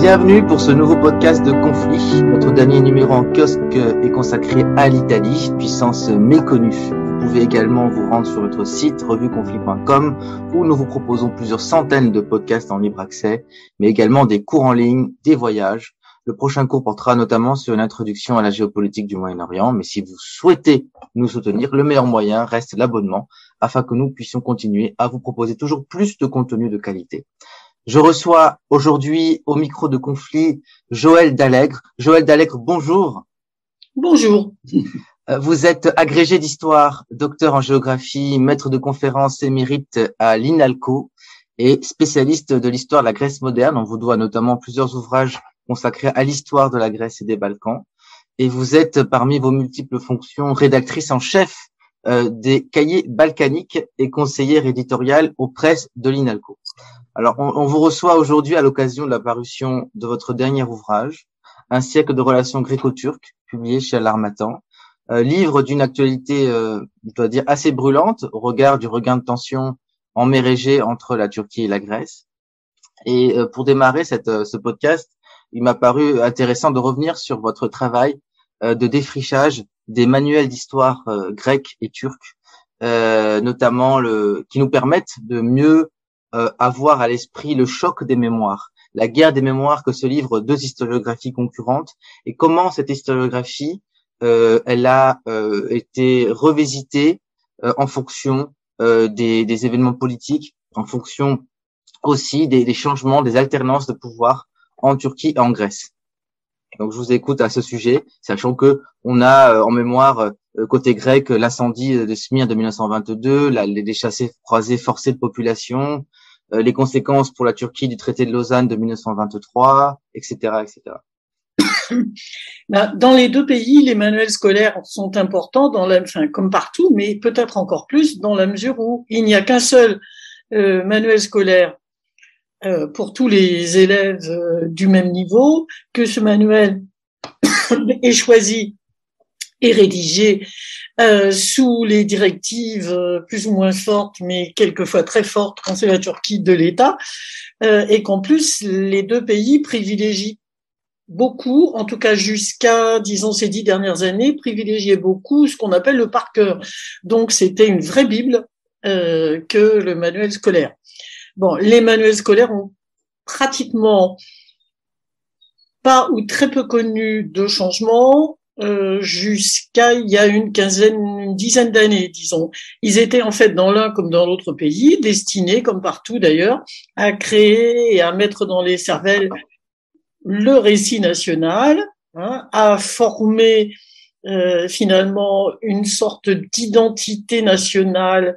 Bienvenue pour ce nouveau podcast de Conflit. Notre dernier numéro en kiosque est consacré à l'Italie, puissance méconnue. Vous pouvez également vous rendre sur notre site revueconflit.com où nous vous proposons plusieurs centaines de podcasts en libre accès, mais également des cours en ligne, des voyages. Le prochain cours portera notamment sur une introduction à la géopolitique du Moyen-Orient, mais si vous souhaitez nous soutenir, le meilleur moyen reste l'abonnement afin que nous puissions continuer à vous proposer toujours plus de contenu de qualité. Je reçois aujourd'hui au micro de conflit Joël Dallègre. Joël Dallègre, bonjour. Bonjour. Euh, Vous êtes agrégé d'histoire, docteur en géographie, maître de conférences émérite à l'INALCO et spécialiste de l'histoire de la Grèce moderne. On vous doit notamment plusieurs ouvrages consacrés à l'histoire de la Grèce et des Balkans. Et vous êtes parmi vos multiples fonctions rédactrice en chef euh, des cahiers balkaniques et conseillère éditoriale aux presses de l'INALCO. Alors, on, on vous reçoit aujourd'hui à l'occasion de la parution de votre dernier ouvrage, Un siècle de relations gréco-turques, publié chez L'Armatan, euh, livre d'une actualité, euh, je dois dire, assez brûlante au regard du regain de tension en mer Égée entre la Turquie et la Grèce. Et euh, pour démarrer cette, euh, ce podcast, il m'a paru intéressant de revenir sur votre travail euh, de défrichage des manuels d'histoire euh, grecque et turque, notamment le, qui nous permettent de mieux euh, avoir à l'esprit le choc des mémoires, la guerre des mémoires que se livrent deux historiographies concurrentes, et comment cette historiographie, euh, elle a euh, été revisitée euh, en fonction euh, des, des événements politiques, en fonction aussi des, des changements, des alternances de pouvoir en Turquie et en Grèce. Donc je vous écoute à ce sujet, sachant que on a euh, en mémoire côté grec l'incendie de Smyrne de 1922, la, les chassés croisés forcés de population, les conséquences pour la Turquie du traité de Lausanne de 1923, etc., etc. Dans les deux pays, les manuels scolaires sont importants, dans la, enfin, comme partout, mais peut-être encore plus dans la mesure où il n'y a qu'un seul euh, manuel scolaire euh, pour tous les élèves euh, du même niveau, que ce manuel est choisi et rédigé euh, sous les directives euh, plus ou moins fortes, mais quelquefois très fortes quand c'est la Turquie de l'État, euh, et qu'en plus les deux pays privilégient beaucoup, en tout cas jusqu'à, disons, ces dix dernières années, privilégiaient beaucoup ce qu'on appelle le par. Donc c'était une vraie Bible euh, que le manuel scolaire. Bon, les manuels scolaires ont pratiquement pas ou très peu connu de changements euh, jusqu'à il y a une quinzaine, une dizaine d'années, disons. Ils étaient en fait dans l'un comme dans l'autre pays, destinés, comme partout d'ailleurs, à créer et à mettre dans les cervelles le récit national, hein, à former euh, finalement une sorte d'identité nationale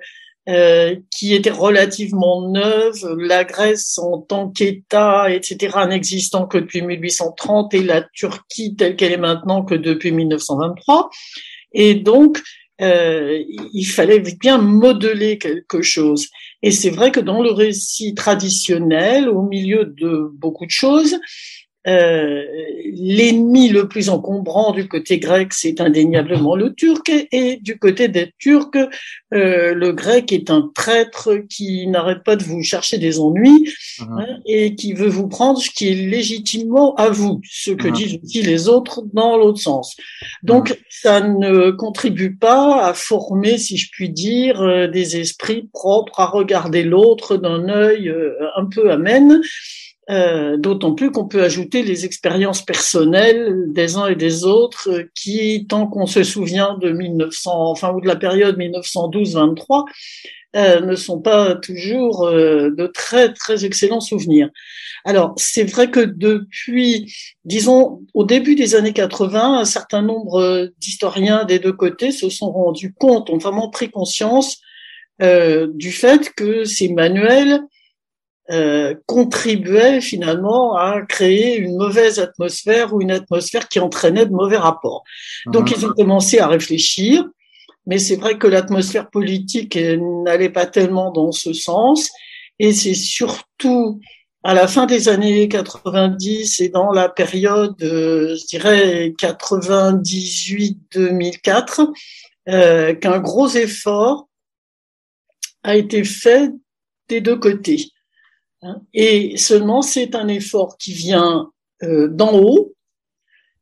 euh, qui était relativement neuve, la Grèce en tant qu'État, etc., n'existant que depuis 1830 et la Turquie telle qu'elle est maintenant que depuis 1923. Et donc, euh, il fallait bien modeler quelque chose. Et c'est vrai que dans le récit traditionnel, au milieu de beaucoup de choses, euh, l'ennemi le plus encombrant du côté grec, c'est indéniablement le turc, et du côté des Turcs, euh, le grec est un traître qui n'arrête pas de vous chercher des ennuis Mhm. hein, et qui veut vous prendre ce qui est légitimement à vous, ce que Mhm. disent aussi les autres dans l'autre sens. Donc, ça ne contribue pas à former, si je puis dire, euh, des esprits propres à regarder l'autre d'un œil euh, un peu amène Euh, d'autant plus qu'on peut ajouter les expériences personnelles des uns et des autres euh, qui, tant qu'on se souvient de 1900, enfin ou de la période 1912-23, euh, ne sont pas toujours euh, de très très excellents souvenirs. Alors c'est vrai que depuis, disons, au début des années 80, un certain nombre d'historiens des deux côtés se sont rendus compte, ont vraiment pris conscience du fait que ces manuels euh, contribuaient finalement à créer une mauvaise atmosphère ou une atmosphère qui entraînait de mauvais rapports. Donc mhm. ils ont commencé à réfléchir, mais c'est vrai que l'atmosphère politique n'allait pas tellement dans ce sens, et c'est surtout à la fin des années 90 et dans la période, euh, je dirais 98-2004, euh, qu'un gros effort a été fait des deux côtés. Hein. Et seulement, c'est un effort qui vient euh, d'en haut,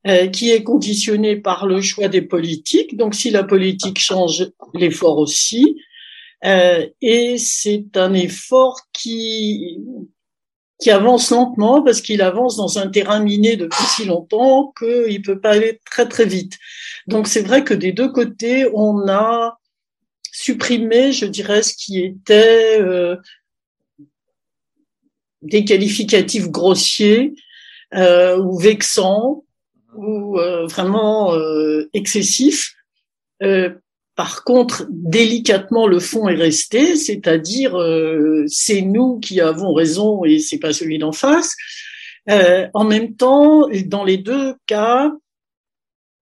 euh, qui est conditionné par le choix des politiques. Donc, si la politique change, l'effort aussi. Euh, et c'est un effort qui qui avance lentement parce qu'il avance dans un terrain miné depuis si longtemps qu'il peut pas aller très très vite. Donc c'est vrai que des deux côtés, on a supprimé, je dirais, ce qui était euh, des qualificatifs grossiers euh, ou vexants ou euh, vraiment euh, excessifs. Euh, par contre, délicatement, le fond est resté, c'est-à-dire c'est nous qui avons raison et c'est pas celui d'en face. en même temps, dans les deux cas,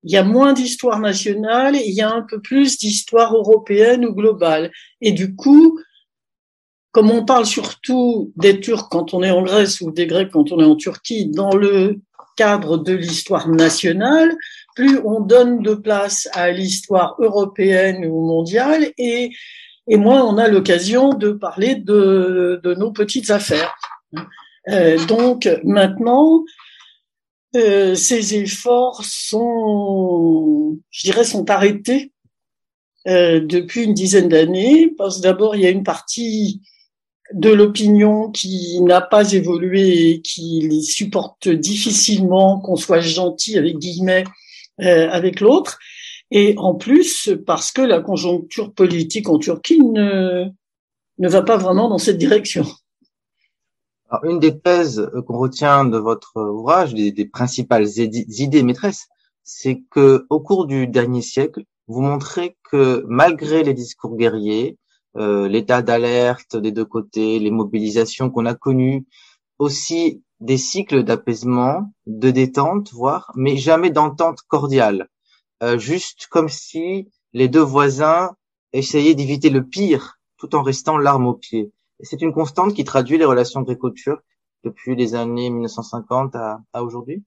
il y a moins d'histoire nationale et il y a un peu plus d'histoire européenne ou globale. Et du coup, comme on parle surtout des Turcs quand on est en Grèce ou des Grecs quand on est en Turquie, dans le cadre de l'histoire nationale, plus on donne de place à l'histoire européenne ou mondiale et, et moins on a l'occasion de parler de, de, nos petites affaires. Euh, donc maintenant, euh, ces efforts sont, je dirais, sont arrêtés euh, depuis une dizaine d'années, parce d'abord il y a une partie de l'opinion qui n'a pas évolué et qui supporte difficilement qu'on soit gentil avec guillemets euh, avec l'autre, et en plus parce que la conjoncture politique en Turquie ne ne va pas vraiment dans cette direction. Alors, une des thèses qu'on retient de votre ouvrage, des, des principales idées maîtresses, c'est que au cours du dernier siècle, vous montrez que malgré les discours guerriers, euh, l'état d'alerte des deux côtés, les mobilisations qu'on a connues, aussi des cycles d'apaisement, de détente, voire, mais jamais d'entente cordiale. Euh, juste comme si les deux voisins essayaient d'éviter le pire tout en restant l'arme au pied. C'est une constante qui traduit les relations gréco-turques depuis les années 1950 à, à aujourd'hui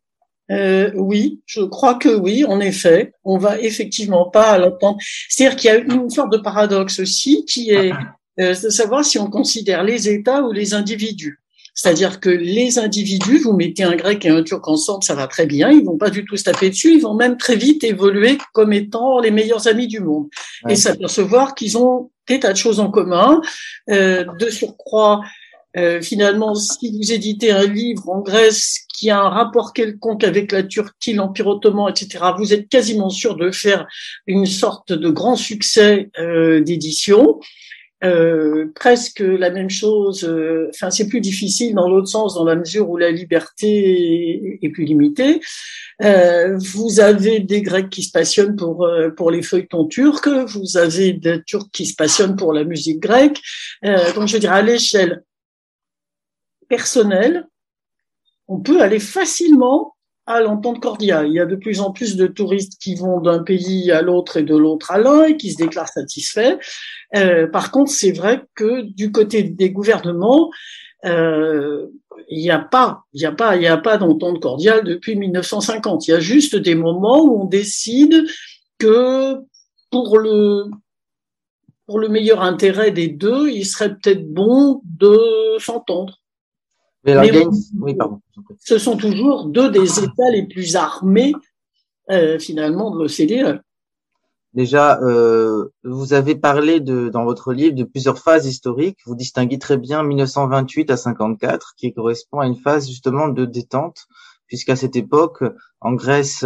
euh, oui, je crois que oui, en effet, on va effectivement pas l'entendre. C'est-à-dire qu'il y a une sorte de paradoxe aussi qui est euh, de savoir si on considère les États ou les individus. C'est-à-dire que les individus, vous mettez un grec et un turc ensemble, ça va très bien, ils vont pas du tout se taper dessus, ils vont même très vite évoluer comme étant les meilleurs amis du monde et s'apercevoir qu'ils ont des tas de choses en commun. Euh, de surcroît, euh, finalement, si vous éditez un livre en Grèce qui a un rapport quelconque avec la Turquie, l'Empire ottoman, etc., vous êtes quasiment sûr de faire une sorte de grand succès euh, d'édition. Euh, presque la même chose. Euh, enfin, c'est plus difficile dans l'autre sens, dans la mesure où la liberté est, plus limitée. Euh, vous avez des Grecs qui se passionnent pour pour les feuilletons turcs. Vous avez des Turcs qui se passionnent pour la musique grecque. donc, je dire, à l'échelle personnelle, on peut aller facilement à l'entente cordiale. Il y a de plus en plus de touristes qui vont d'un pays à l'autre et de l'autre à l'un et qui se déclarent satisfaits. Euh, par contre, c'est vrai que du côté des gouvernements, euh, il n'y a pas, il a pas, il a pas d'entente cordiale depuis 1950. Il y a juste des moments où on décide que pour le pour le meilleur intérêt des deux, il serait peut-être bon de s'entendre. Mais, oui, pardon. ce sont toujours deux des États les plus armés euh, finalement de l'OCDE. Déjà, euh, vous avez parlé de, dans votre livre de plusieurs phases historiques. Vous distinguez très bien 1928 à 54, qui correspond à une phase justement de détente, puisqu'à cette époque, en Grèce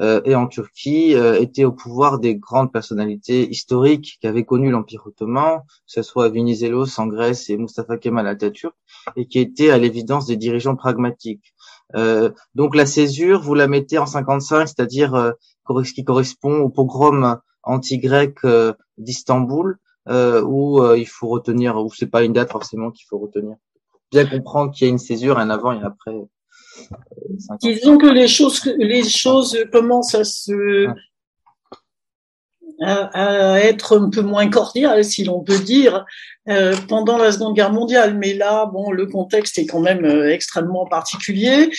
et en Turquie, euh, étaient au pouvoir des grandes personnalités historiques qui avaient connu l'Empire ottoman, que ce soit Venizelos en Grèce et Mustafa Kemal Atatürk, et qui étaient à l'évidence des dirigeants pragmatiques. Euh, donc la césure, vous la mettez en 55, c'est-à-dire ce qui correspond au pogrom anti-grec euh, d'Istanbul, euh, où euh, il faut retenir, ou c'est pas une date forcément qu'il faut retenir. Bien comprendre qu'il y a une césure, un avant et après. Disons que les choses, les choses commencent à se, à, être un peu moins cordiales, si l'on peut dire, euh, pendant la Seconde Guerre mondiale. Mais là, bon, le contexte est quand même euh, extrêmement particulier.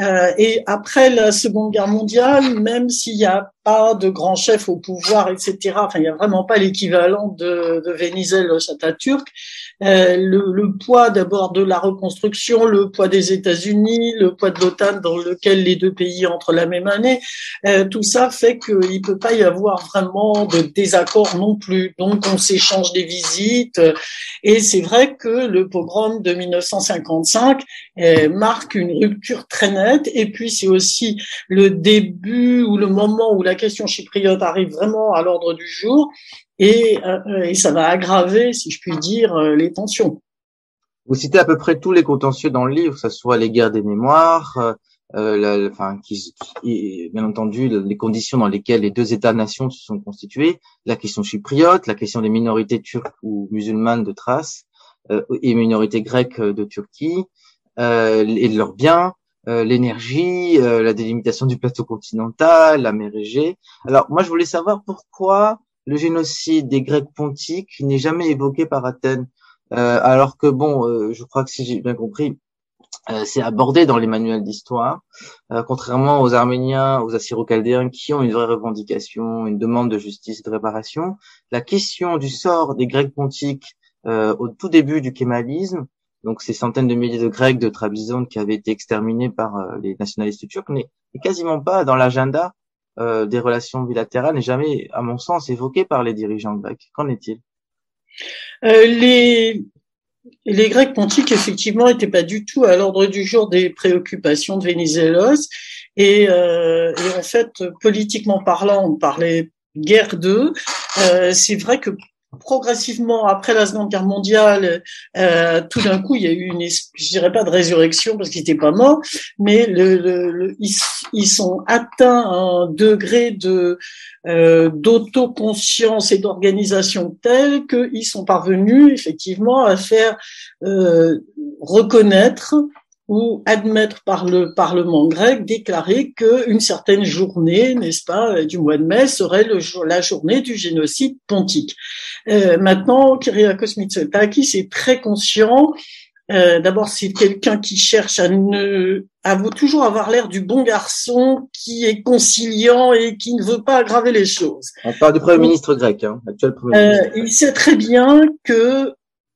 Euh, et après la Seconde Guerre mondiale, même s'il n'y a pas de grands chefs au pouvoir, etc., enfin, il n'y a vraiment pas l'équivalent de, de Venizelos Atatürk, le, le, poids d'abord de la reconstruction, le poids des États-Unis, le poids de l'OTAN dans lequel les deux pays entrent la même année, euh, tout ça fait qu'il peut pas y avoir vraiment de désaccord non plus. Donc on s'échange des visites. Et c'est vrai que le pogrom de 1955 euh, marque une rupture très nette. Et puis c'est aussi le début ou le moment où la question chypriote arrive vraiment à l'ordre du jour et, euh, et ça va aggraver, si je puis dire, euh, les tensions. Vous citez à peu près tous les contentieux dans le livre, que ce soit les guerres des mémoires, euh, euh la, enfin, qui, qui, bien entendu les conditions dans lesquelles les deux États-nations se sont constitués, la question chypriote, la question des minorités turques ou musulmanes de Thrace euh, et minorités grecques de Turquie euh, et de leurs biens, l'énergie, la délimitation du plateau continental, la mer Égée. Alors moi je voulais savoir pourquoi le génocide des Grecs pontiques n'est jamais évoqué par Athènes, euh, alors que bon, euh, je crois que si j'ai bien compris, euh, c'est abordé dans les manuels d'histoire, contrairement aux Arméniens, aux Assyro-Chaldéens qui ont une vraie revendication, une demande de justice de réparation. La question du sort des Grecs pontiques au tout début du kémalisme, donc ces centaines de milliers de Grecs de Trabzon qui avaient été exterminés par les nationalistes turcs, n'est quasiment pas dans l'agenda euh, des relations bilatérales n'est jamais, à mon sens, évoqué par les dirigeants grecs. Qu'en est-il? Euh, les, les Grecs pontiques, effectivement, n'étaient pas du tout à l'ordre du jour des préoccupations de Venizelos. Et, euh, et en fait, politiquement parlant, on parlait guerre d'eux. C'est vrai que progressivement après la Seconde Guerre mondiale, euh, tout d'un coup, il y a eu une, je dirais pas de résurrection parce qu'ils n'étaient pas morts, mais le, le, ils, ils, sont atteints un degré de euh, d'autoconscience et d'organisation tel qu'ils sont parvenus effectivement à faire euh, reconnaître ou admettre par le Parlement grec, déclarer qu'une certaine journée, n'est-ce pas, euh, du mois de mai serait le la journée du génocide pontique. Euh, maintenant, Kyriakos Mitsotakis est très conscient. Euh, D'abord, c'est quelqu'un qui cherche à ne à toujours avoir l'air du bon garçon, qui est conciliant et qui ne veut pas aggraver les choses. On parle du premier ministre grec, hein, actuel premier euh, ministre. il sait très bien que euh,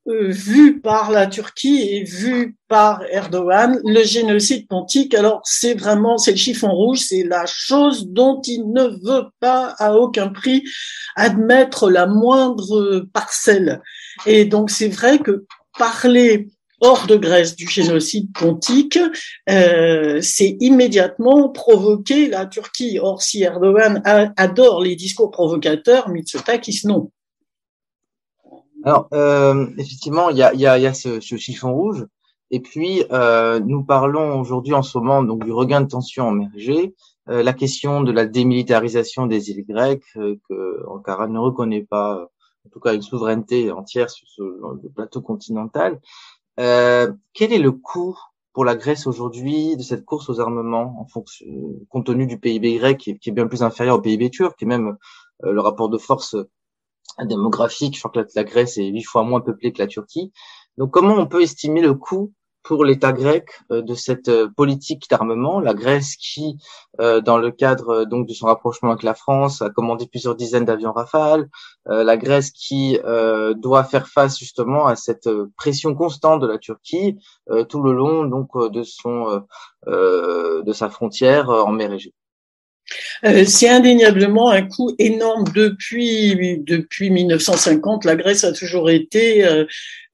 vu par la Turquie et vu par Erdogan, le génocide pontique, alors c'est vraiment, c'est le chiffon rouge, c'est la chose dont il ne veut pas à aucun prix admettre la moindre parcelle. Et donc c'est vrai que parler hors de Grèce du génocide pontique, euh, c'est immédiatement provoquer la Turquie. Or, si Erdogan adore les discours provocateurs, Mitsotakis non? Alors, euh, effectivement, il y a, y, a, y a ce, ce, chiffon rouge. Et puis, euh, nous parlons aujourd'hui en ce moment donc du regain de tension en mer euh, la question de la démilitarisation des îles grecques, euh, que Ankara ne reconnaît pas, en tout cas une souveraineté entière sur, ce, le plateau continental. Euh, quel est le coût pour la Grèce aujourd'hui de cette course aux armements en fonction, compte tenu du PIB grec qui est, qui est bien plus inférieur au PIB turc et même euh, le rapport de force démographique. Je crois que la, Grèce est huit fois moins peuplée que la Turquie. Donc, comment on peut estimer le coût pour l'État grec euh, de cette euh, politique d'armement? La Grèce, qui, euh, dans le cadre donc de son rapprochement avec la France, a commandé plusieurs dizaines d'avions Rafale. la Grèce, qui doit faire face justement à cette pression constante de la Turquie tout le long donc de son de sa frontière en mer Égée. Euh, c'est indéniablement un coût énorme depuis depuis 1950. La Grèce a toujours été euh,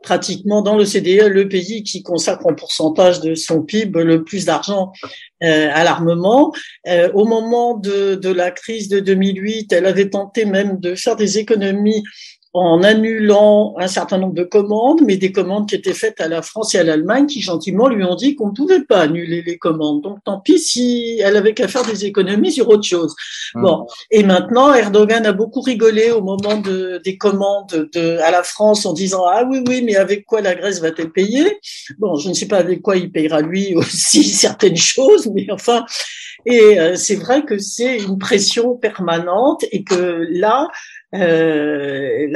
pratiquement dans l'OCDE le pays qui consacre en pourcentage de son PIB le plus d'argent euh, à l'armement. au moment de, de la crise de 2008, elle avait tenté même de faire des économies en annulant un certain nombre de commandes, mais des commandes qui étaient faites à la France et à l'Allemagne, qui gentiment lui ont dit qu'on ne pouvait pas annuler les commandes. Donc tant pis si elle avait qu'à faire des économies sur autre chose. Mmh. Bon, et maintenant Erdogan a beaucoup rigolé au moment de, des commandes de, à la France en disant ah oui oui, mais avec quoi la Grèce va-t-elle payer? Bon, je ne sais pas avec quoi il payera lui aussi certaines choses, mais enfin. Et euh, c'est vrai que c'est une pression permanente et que là, euh,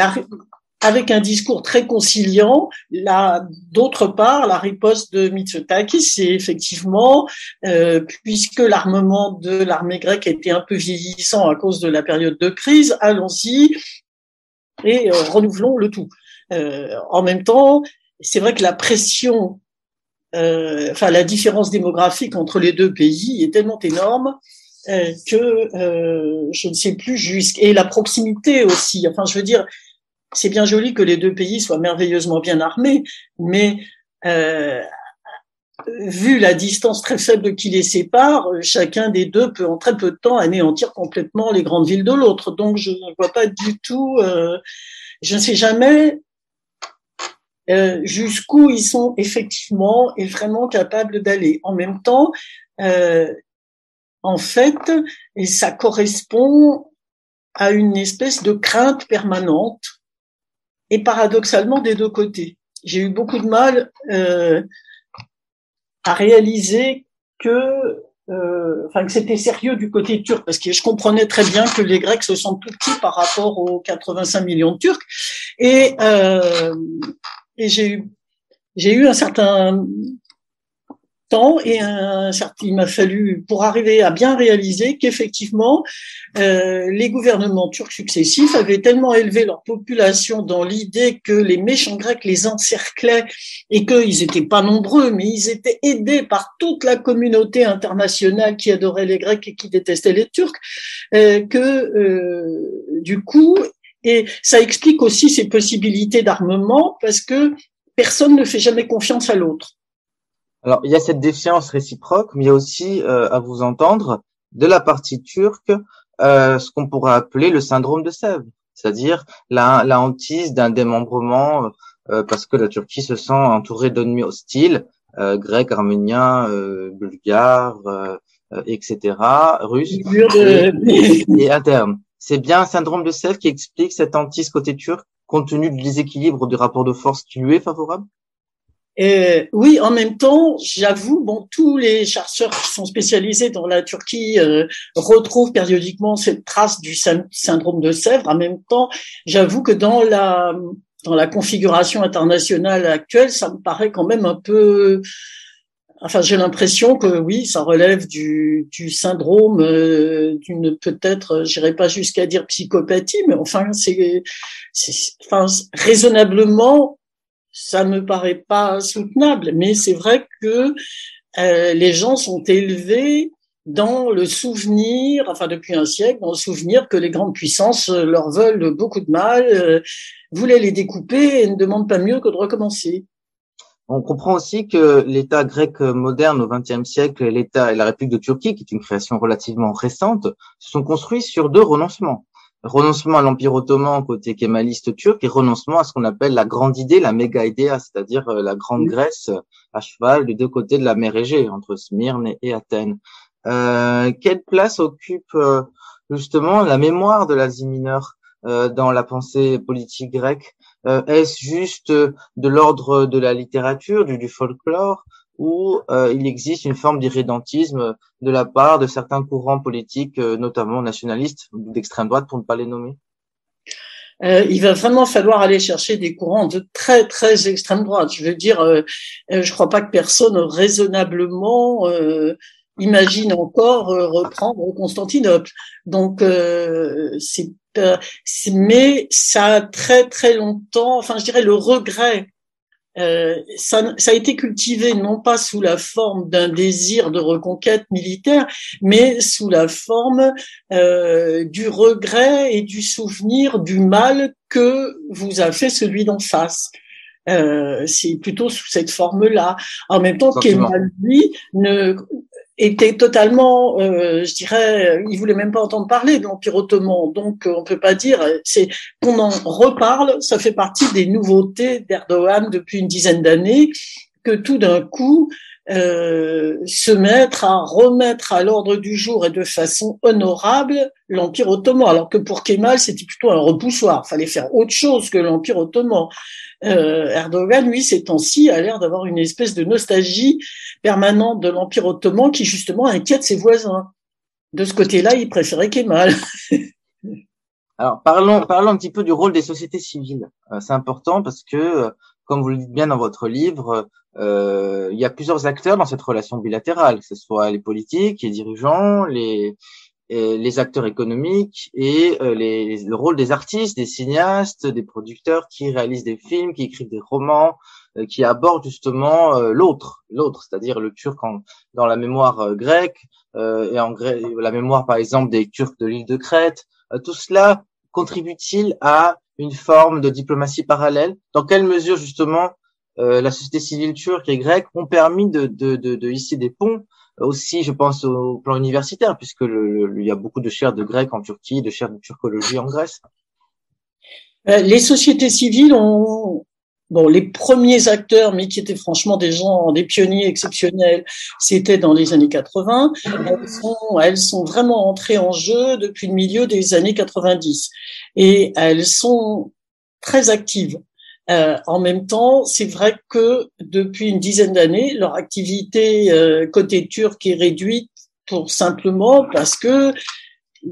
avec un discours très conciliant. Là, d'autre part, la riposte de Mitsotakis, c'est effectivement, euh, puisque l'armement de l'armée grecque était un peu vieillissant à cause de la période de crise, allons-y et euh, renouvelons le tout. Euh, en même temps, c'est vrai que la pression, euh, enfin la différence démographique entre les deux pays est tellement énorme euh, que euh, je ne sais plus jusqu'à et la proximité aussi. Enfin, je veux dire, c'est bien joli que les deux pays soient merveilleusement bien armés, mais euh, vu la distance très faible qui les sépare, chacun des deux peut en très peu de temps anéantir complètement les grandes villes de l'autre. Donc, je ne vois pas du tout. Euh, je ne sais jamais euh, jusqu'où ils sont effectivement et vraiment capables d'aller. En même temps, euh, en fait, et ça correspond à une espèce de crainte permanente, et paradoxalement des deux côtés. J'ai eu beaucoup de mal euh, à réaliser que, euh, enfin, que c'était sérieux du côté turc, parce que je comprenais très bien que les Grecs se sentent tout petits par rapport aux 85 millions de Turcs, et, euh, et j'ai eu j'ai eu un certain et un, il m'a fallu pour arriver à bien réaliser qu'effectivement euh, les gouvernements turcs successifs avaient tellement élevé leur population dans l'idée que les méchants grecs les encerclaient et qu'ils n'étaient pas nombreux, mais ils étaient aidés par toute la communauté internationale qui adorait les Grecs et qui détestait les Turcs, euh, que euh, du coup, et ça explique aussi ces possibilités d'armement parce que personne ne fait jamais confiance à l'autre. Alors, il y a cette défiance réciproque, mais il y a aussi, euh, à vous entendre, de la partie turque, euh, ce qu'on pourrait appeler le syndrome de Sèvres, c'est-à-dire la, la hantise d'un démembrement, euh, parce que la Turquie se sent entourée d'ennemis hostiles, grecs, arméniens, bulgares, etc., russes, et, et internes. C'est bien un syndrome de Sèvres qui explique cette hantise côté turc, compte tenu du déséquilibre du rapport de force qui lui est favorable? Euh, oui, en même temps, j'avoue, bon, tous les chercheurs qui sont spécialisés dans la Turquie euh, retrouvent périodiquement cette trace du syndrome de Sèvres. En même temps, j'avoue que dans la dans la configuration internationale actuelle, ça me paraît quand même un peu. Enfin, j'ai l'impression que oui, ça relève du, du syndrome euh, d'une peut-être, j'irai pas jusqu'à dire psychopathie, mais enfin, c'est, enfin, raisonnablement ça me paraît pas soutenable, mais c'est vrai que euh, les gens sont élevés dans le souvenir, enfin depuis un siècle, dans le souvenir que les grandes puissances leur veulent beaucoup de mal, euh, voulaient les découper et ne demandent pas mieux que de recommencer. On comprend aussi que l'État grec moderne au XXe siècle, l'État et la République de Turquie, qui est une création relativement récente, se sont construits sur deux renoncements renoncement à l'Empire ottoman côté kémaliste turc et renoncement à ce qu'on appelle la grande idée, la méga idée, c'est-à-dire euh, la grande Grèce à cheval des deux côtés de la mer Égée, entre Smyrne et Athènes. Euh, quelle place occupe euh, justement la mémoire de l'Asie mineure euh, dans la pensée politique grecque? Est-ce juste de l'ordre de la littérature, du, du folklore, où euh, il existe une forme d'irrédentisme de la part de certains courants politiques, euh, notamment nationalistes d'extrême droite, pour ne pas les nommer euh, il va vraiment falloir aller chercher des courants de très très extrême droite. Je veux dire, euh, je crois pas que personne raisonnablement imagine encore reprendre Constantinople. Donc c'est mais ça a très très longtemps. Enfin, je dirais le regret euh, ça, ça, a été cultivé non pas sous la forme d'un désir de reconquête militaire, mais sous la forme euh, du regret et du souvenir du mal que vous a fait celui d'en face. Euh, c'est plutôt sous cette forme-là. En même temps, Kemal, lui, ne, était totalement, euh, je dirais, il voulait même pas entendre parler de l'Empire ottoman. Donc, on peut pas dire, c'est qu'on en reparle. Ça fait partie des nouveautés d'Erdogan depuis une dizaine d'années, que tout d'un coup, euh, se mettre à remettre à l'ordre du jour et de façon honorable l'Empire ottoman, alors que pour Kemal, c'était plutôt un repoussoir. Fallait faire autre chose que l'Empire ottoman. Euh, Erdogan, lui, ces temps-ci, a l'air d'avoir une espèce de nostalgie permanente de l'Empire ottoman qui, justement, inquiète ses voisins. De ce côté-là, il préférait Kemal. Alors, parlons, parlons un petit peu du rôle des sociétés civiles. Euh, c'est important parce que, comme vous le dites bien dans votre livre, euh, il y a plusieurs acteurs dans cette relation bilatérale, que ce soit les politiques, les dirigeants, les, les acteurs économiques et euh, les, le rôle des artistes, des cinéastes, des producteurs qui réalisent des films, qui écrivent des romans, euh, qui abordent justement euh, l'autre, l'autre, c'est-à-dire le turc en, dans la mémoire grecque et en la mémoire par exemple des Turcs de l'île de Crète. tout cela contribue-t-il à une forme de diplomatie parallèle Dans quelle mesure justement la société civile turque et grecque ont permis de, de, de, de hisser des ponts aussi, je pense, au plan universitaire, puisque le, il y a beaucoup de chaires de grec en Turquie, de chaires de turcologie en Grèce? Euh, les sociétés civiles ont, bon, les premiers acteurs, mais qui étaient franchement des gens, des pionniers exceptionnels, c'était dans les années 80. Elles sont, vraiment entrées en jeu depuis le milieu des années 90. Et elles sont très actives. Euh, en même temps, c'est vrai que depuis une dizaine d'années, leur activité euh, côté turc est réduite pour simplement parce que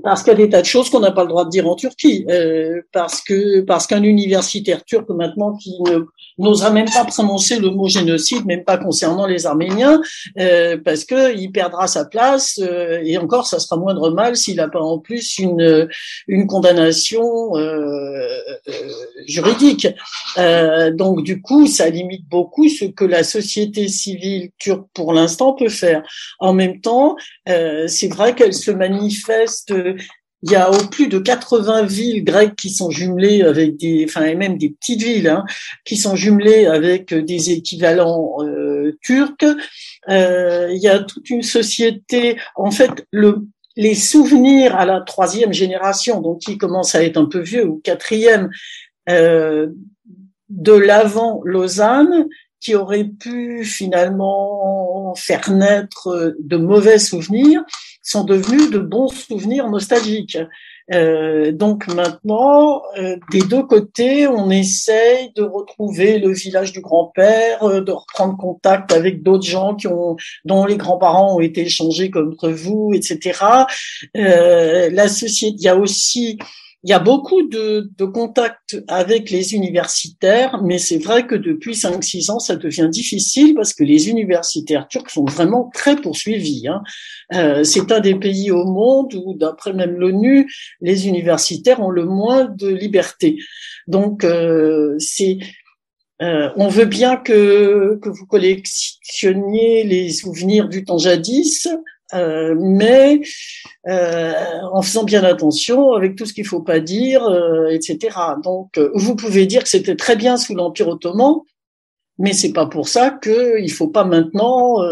parce qu'il y a des tas de choses qu'on n'a pas le droit de dire en Turquie, euh, parce que parce qu'un universitaire turc maintenant qui ne n'osera même pas prononcer le mot génocide, même pas concernant les Arméniens, euh, parce que il perdra sa place euh, et encore ça sera moindre mal s'il n'a pas en plus une une condamnation euh, juridique. donc du coup, ça limite beaucoup ce que la société civile turque pour l'instant peut faire. En même temps, c'est vrai qu'elle se manifeste il y a au plus de 80 villes grecques qui sont jumelées avec des, enfin et même des petites villes hein, qui sont jumelées avec des équivalents euh, turcs. Euh, il y a toute une société. En fait, le, les souvenirs à la troisième génération, donc qui commence à être un peu vieux, ou quatrième, euh, de l'avant Lausanne, qui aurait pu finalement faire naître de mauvais souvenirs, sont devenus de bons souvenirs nostalgiques. Euh, donc maintenant, euh, des deux côtés, on essaye de retrouver le village du grand-père, euh, de reprendre contact avec d'autres gens qui ont, dont les grands-parents ont été échangés contre vous, etc. la société, il y a aussi il y a beaucoup de, de contacts avec les universitaires, mais c'est vrai que depuis 5-6 ans, ça devient difficile parce que les universitaires turcs sont vraiment très poursuivis. Hein. Euh, c'est un des pays au monde où, d'après même l'ONU, les universitaires ont le moins de liberté. Donc, euh, c'est euh, on veut bien que, que vous collectionniez les souvenirs du temps jadis, euh, mais euh, en faisant bien attention avec tout ce qu'il faut pas dire, euh, etc. Donc, vous pouvez dire que c'était très bien sous l'Empire ottoman, mais c'est pas pour ça qu'il faut pas maintenant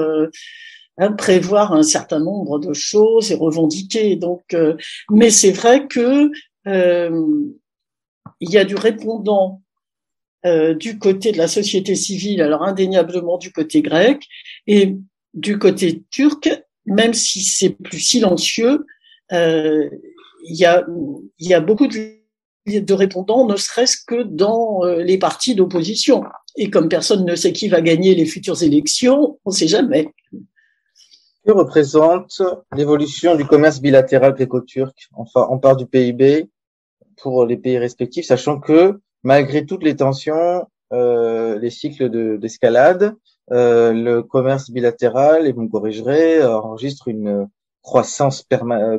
hein, prévoir un certain nombre de choses et revendiquer. Donc, mais c'est vrai que il y a du répondant du côté de la société civile, alors indéniablement du côté grec, et du côté turc, même si c'est plus silencieux, euh, il y, a, y a beaucoup de, de répondants, ne serait-ce que dans euh, les partis d'opposition. Et comme personne ne sait qui va gagner les futures élections, on ne sait jamais. Que représente l'évolution du commerce bilatéral gréco-turc? Enfin, on part du PIB pour les pays respectifs, sachant que malgré toutes les tensions, euh, les cycles d'escalade, euh, le commerce bilatéral, et vous me corrigerez, enregistre une croissance euh,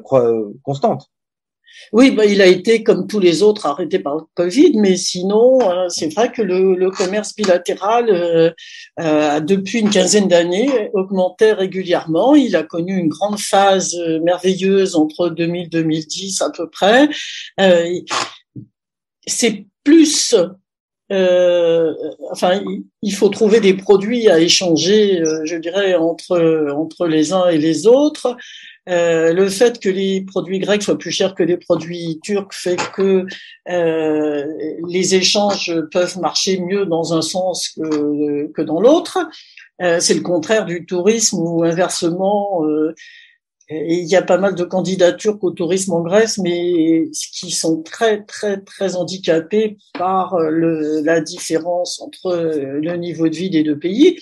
constante. Oui, bah, il a été, comme tous les autres, arrêté par le Covid, mais sinon, euh, c'est vrai que le, commerce bilatéral, euh, euh, depuis une quinzaine d'années, augmentait régulièrement. Il a connu une grande phase merveilleuse entre 2000 et 2010 à peu près. c'est plus enfin, il faut trouver des produits à échanger, je dirais, entre entre les uns et les autres. Euh, le fait que les produits grecs soient plus chers que les produits turcs fait que euh, les échanges peuvent marcher mieux dans un sens que, que dans l'autre. Euh, c'est le contraire du tourisme ou inversement. Il y a pas mal de candidatures qu'au tourisme en Grèce, mais qui sont très très très handicapés par le, la différence entre le niveau de vie des deux pays.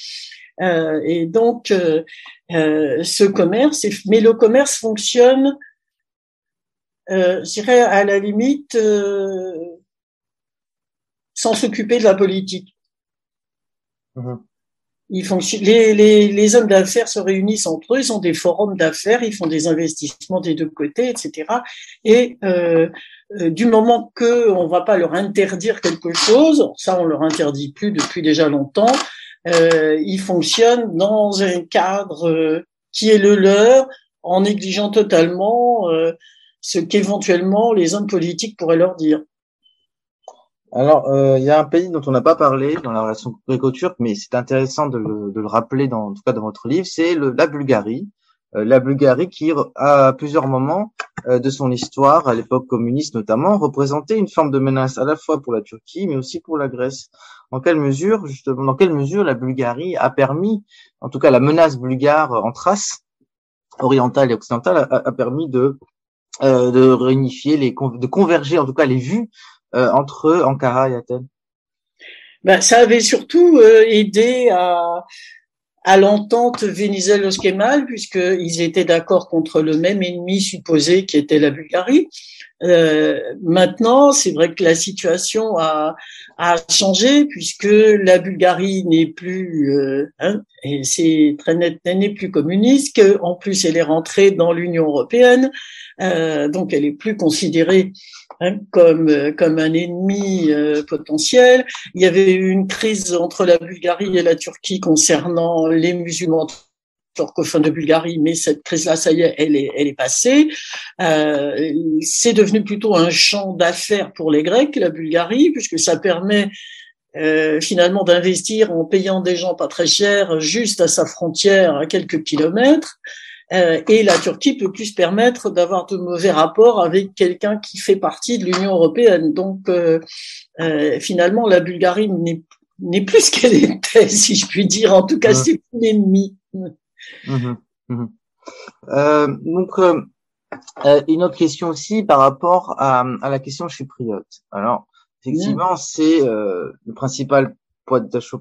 Euh, et donc, euh, euh, ce commerce, mais le commerce fonctionne, je dirais à la limite, sans s'occuper de la politique. Mhm. Ils les, hommes d'affaires se réunissent entre eux, ils ont des forums d'affaires, ils font des investissements des deux côtés, etc. Et euh, du moment que on va pas leur interdire quelque chose, ça on leur interdit plus depuis déjà longtemps, euh, ils fonctionnent dans un cadre euh, qui est le leur, en négligeant totalement euh, ce qu'éventuellement les hommes politiques pourraient leur dire. Alors, il y a un pays dont on n'a pas parlé dans la relation gréco-turque, mais c'est intéressant de le, de le, rappeler dans en tout cas dans votre livre, c'est la Bulgarie. la Bulgarie qui, à plusieurs moments de son histoire, à l'époque communiste notamment, représentait une forme de menace à la fois pour la Turquie, mais aussi pour la Grèce dans quelle mesure, justement, dans quelle mesure la Bulgarie a permis, en tout cas la menace bulgare en trace orientale et occidentale a, permis de euh, de réunifier les de converger en tout cas les vues euh, entre Ankara et Athènes. Ben, ça avait surtout euh, aidé à à l'entente Vénizelos-Kemal, puisqu'ils étaient d'accord contre le même ennemi supposé qui était la Bulgarie. Euh, maintenant, c'est vrai que la situation a, a changé puisque la Bulgarie n'est plus, euh, hein, et c'est très net, n'est plus communiste. En plus, elle est rentrée dans l'Union européenne, euh, donc elle est plus considérée hein, comme comme un ennemi euh, potentiel. Il y avait eu une crise entre la Bulgarie et la Turquie concernant les musulmans turcophones de Bulgarie, mais cette crise-là, ça y est, elle est, elle est passée. Euh, c'est devenu plutôt un champ d'affaires pour les Grecs, la Bulgarie, puisque ça permet euh, finalement d'investir en payant des gens pas très chers juste à sa frontière à quelques kilomètres. Euh, et la Turquie peut plus se permettre d'avoir de mauvais rapports avec quelqu'un qui fait partie de l'Union européenne. Donc euh, euh, finalement, la Bulgarie n'est plus ce qu'elle était, si je puis dire. En tout cas, c'est une ennemie. Mmh mmh euh, donc, euh, une autre question aussi par rapport à, à la question chypriote. Alors, effectivement, mmh. c'est euh, le principal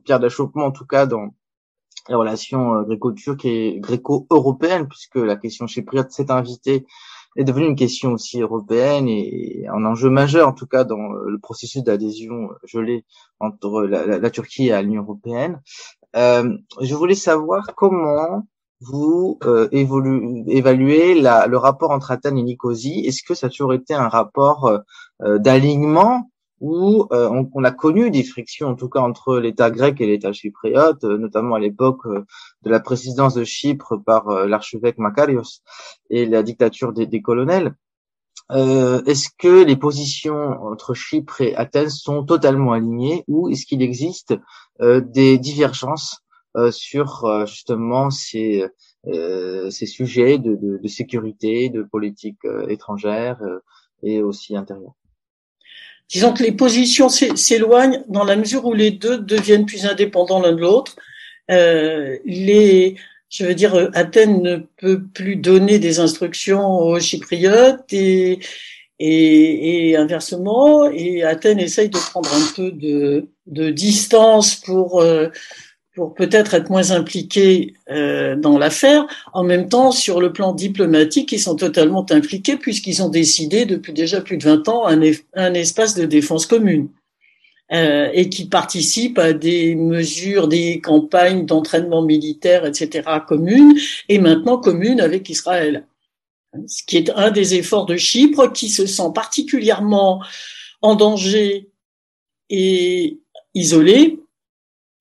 pierre d'achoppement, en tout cas, dans les relations gréco-turques et gréco-européennes, puisque la question chypriote s'est invitée est devenue une question aussi européenne et un enjeu majeur, en tout cas, dans le processus d'adhésion gelé entre la, la, la, Turquie et l'Union européenne. Euh, je voulais savoir comment vous euh, évaluez la, le rapport entre Athènes et Nicosie. Est-ce que ça a toujours été un rapport euh, euh d'alignement ou euh, on, on, a connu des frictions, en tout cas entre l'État grec et l'État chypriote, euh, notamment à l'époque de la présidence de Chypre par l'archevêque Makarios et la dictature des, des colonels. est-ce que les positions entre Chypre et Athènes sont totalement alignées ou est-ce qu'il existe des divergences euh, sur euh, justement ces, euh, ces sujets de, de, de, sécurité, de politique étrangère et aussi intérieure? Disons que les positions s'éloignent dans la mesure où les deux deviennent plus indépendants l'un de l'autre. Euh, les, je veux dire, Athènes ne peut plus donner des instructions aux Chypriotes et, et, et inversement, et Athènes essaye de prendre un peu de, de distance pour euh, pour peut-être être moins impliqués euh, dans l'affaire. En même temps, sur le plan diplomatique, ils sont totalement impliqués puisqu'ils ont décidé depuis déjà plus de 20 ans un, espace de défense commune euh, et qui participent à des mesures, des campagnes d'entraînement militaire, etc. communes et maintenant communes avec Israël. ce qui est un des efforts de Chypre, qui se sent particulièrement en danger et isolé,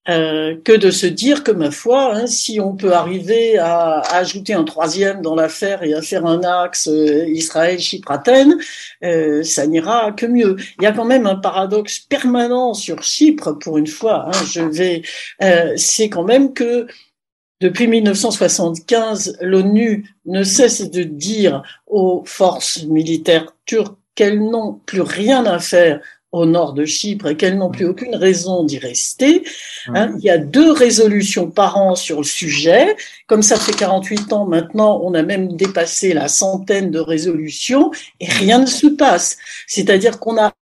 euh, que de se dire que ma foi, hein, si on peut arriver à, ajouter un troisième dans l'affaire et à faire un axe euh, Israël-Chypre-Athènes, euh, ça n'ira que mieux. Il y a quand même un paradoxe permanent sur Chypre, pour une fois. Hein, je vais, c'est quand même que depuis 1975, l'ONU ne cesse de dire aux forces militaires turques qu'elles n'ont plus rien à faire au nord de Chypre et qu'elles n'ont plus aucune raison d'y rester. Hein. Il y a deux résolutions par an sur le sujet. Comme ça fait 48 ans maintenant, on a même dépassé la centaine de résolutions et rien ne se passe. C'est-à-dire qu'on a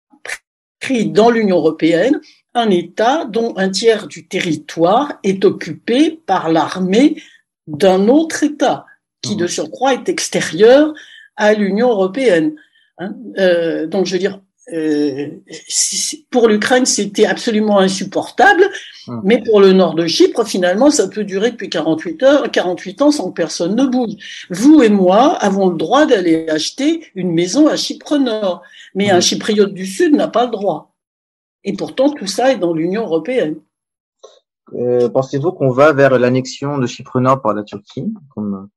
pris dans l'Union européenne un État dont un tiers du territoire est occupé par l'armée d'un autre État qui de surcroît est extérieur à l'Union européenne. Hein. Euh, donc je veux dire, pour l'Ukraine, c'était absolument insupportable, hum. mais pour le nord de Chypre, finalement, ça peut durer depuis 48 heures, 48 ans sans que personne ne bouge. Vous et moi avons le droit d'aller acheter une maison à Chypre Nord, mais un hum. Chypriote du Sud n'a pas le droit. Et pourtant, tout ça est dans l'Union européenne. Euh, Pensez-vous qu'on va vers l'annexion de Chypre Nord par la Turquie comme...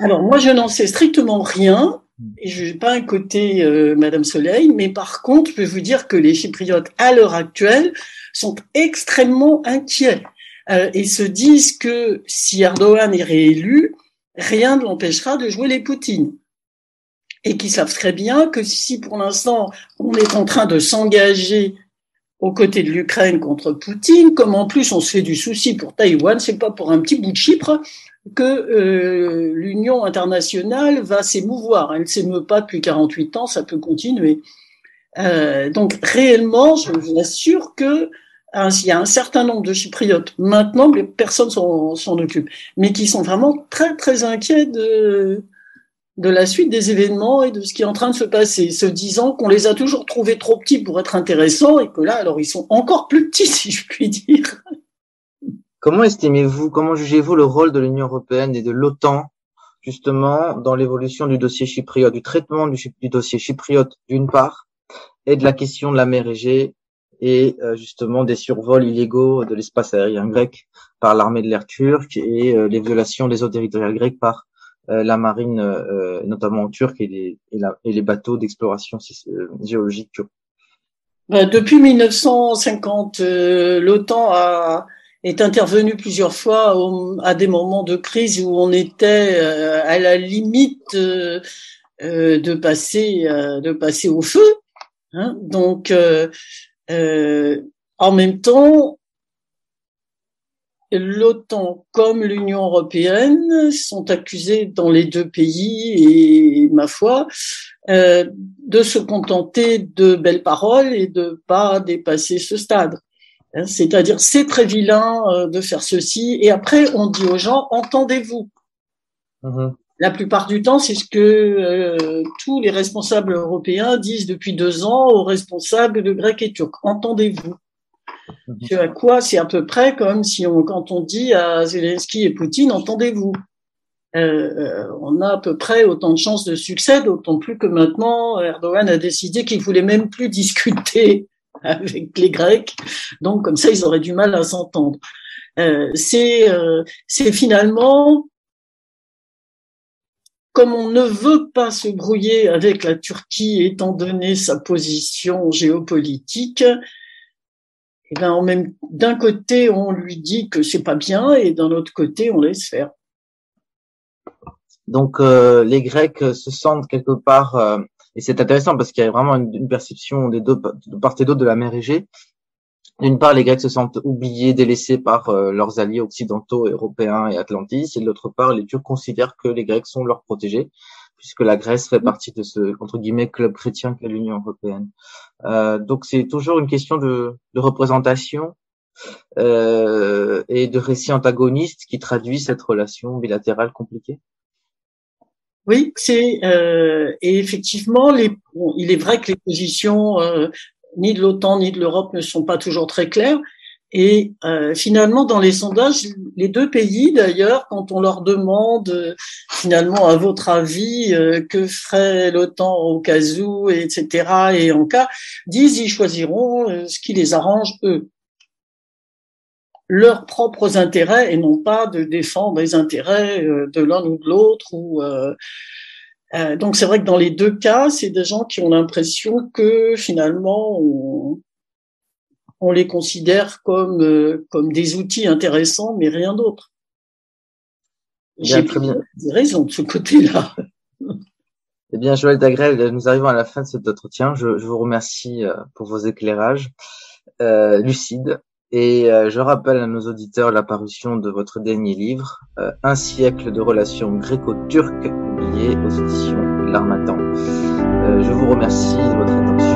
Alors moi, je n'en sais strictement rien. Je n'ai pas un côté euh, Madame Soleil, mais par contre, je peux vous dire que les Chypriotes, à l'heure actuelle, sont extrêmement inquiets euh, et se disent que si Erdogan est réélu, rien ne l'empêchera de jouer les Poutines. Et qui savent très bien que si pour l'instant on est en train de s'engager aux côtés de l'Ukraine contre Poutine, comme en plus on se fait du souci pour Taïwan, c'est pas pour un petit bout de Chypre, que euh, l'Union internationale va s'émouvoir. Elle ne s'émeut pas depuis 48 ans, ça peut continuer. Euh, donc réellement, je vous assure que hein, il y a un certain nombre de Chypriotes maintenant, mais personne s'en occupe, mais qui sont vraiment très très inquiets de de la suite des événements et de ce qui est en train de se passer, se disant qu'on les a toujours trouvés trop petits pour être intéressants et que là, alors ils sont encore plus petits, si je puis dire. Comment estimez-vous, comment jugez-vous le rôle de l'Union européenne et de l'OTAN justement dans l'évolution du dossier chypriote, du traitement du, dossier chypriote d'une part, et de la question de la mer Égée et euh, justement des survols illégaux de l'espace aérien grec par l'armée de l'air turque et euh, les violations des eaux territoriales grecques par euh, la marine, notamment turque et les, et, les bateaux d'exploration géologique turque. Depuis 1950, l'OTAN a est intervenu plusieurs fois à des moments de crise où on était euh, à la limite euh, euh, de passer de passer au feu. Hein. Donc, en même temps, l'OTAN comme l'Union européenne sont accusés dans les deux pays et ma foi de se contenter de belles paroles et de pas dépasser ce stade. Hein, c'est-à-dire, c'est très vilain euh, de faire ceci. Et après, on dit aux gens, entendez-vous. Mm-hmm. La plupart du temps, c'est ce que euh, tous les responsables européens disent depuis deux ans aux responsables de Grec et Turc. Entendez-vous. Mm-hmm. à quoi c'est à peu près comme si on, quand on dit à Zelensky et Poutine, entendez-vous. Euh, on a à peu près autant de chances de succès, d'autant plus que maintenant Erdogan a décidé qu'il voulait même plus discuter avec les Grecs. Donc comme ça, ils auraient du mal à s'entendre. Euh, c'est euh, c'est finalement comme on ne veut pas se brouiller avec la Turquie étant donné sa position géopolitique, eh ben en même d'un côté on lui dit que c'est pas bien et d'un autre côté on laisse faire. Donc euh, les Grecs se sentent quelque part et c'est intéressant parce qu'il y a vraiment une, perception des deux, de part et d'autre de la mer Égée. D'une part, les Grecs se sentent oubliés, délaissés par euh, leurs alliés occidentaux, européens et atlantistes, et de l'autre part, les Turcs considèrent que les Grecs sont leurs protégés, puisque la Grèce fait partie de ce entre guillemets club chrétien qu'est l'Union européenne. Euh, donc c'est toujours une question de, de représentation euh, et de récits antagonistes qui traduit cette relation bilatérale compliquée. Oui, c'est euh, et effectivement, les, il est vrai que les positions euh, ni de l'OTAN ni de l'Europe ne sont pas toujours très claires, Et euh, finalement, dans les sondages, les deux pays, d'ailleurs, quand on leur demande euh, finalement, à votre avis, euh, que ferait l'OTAN au cas où, etc., et en cas, disent ils choisiront ce qui les arrange eux, leurs propres intérêts et non pas de défendre les intérêts de l'un ou de l'autre. Ou donc c'est vrai que dans les deux cas, c'est des gens qui ont l'impression que finalement on, on les considère comme euh, comme des outils intéressants, mais rien d'autre. J'ai des raisons de ce côté-là. Eh bien, Joël Dagrel, nous arrivons à la fin de cet entretien. Je, je vous remercie euh, pour vos éclairages euh, lucides. Et euh, je rappelle à nos auditeurs la parution de votre dernier livre, Un siècle de relations gréco-turques, publié aux éditions L'Armatan. je vous remercie de votre attention.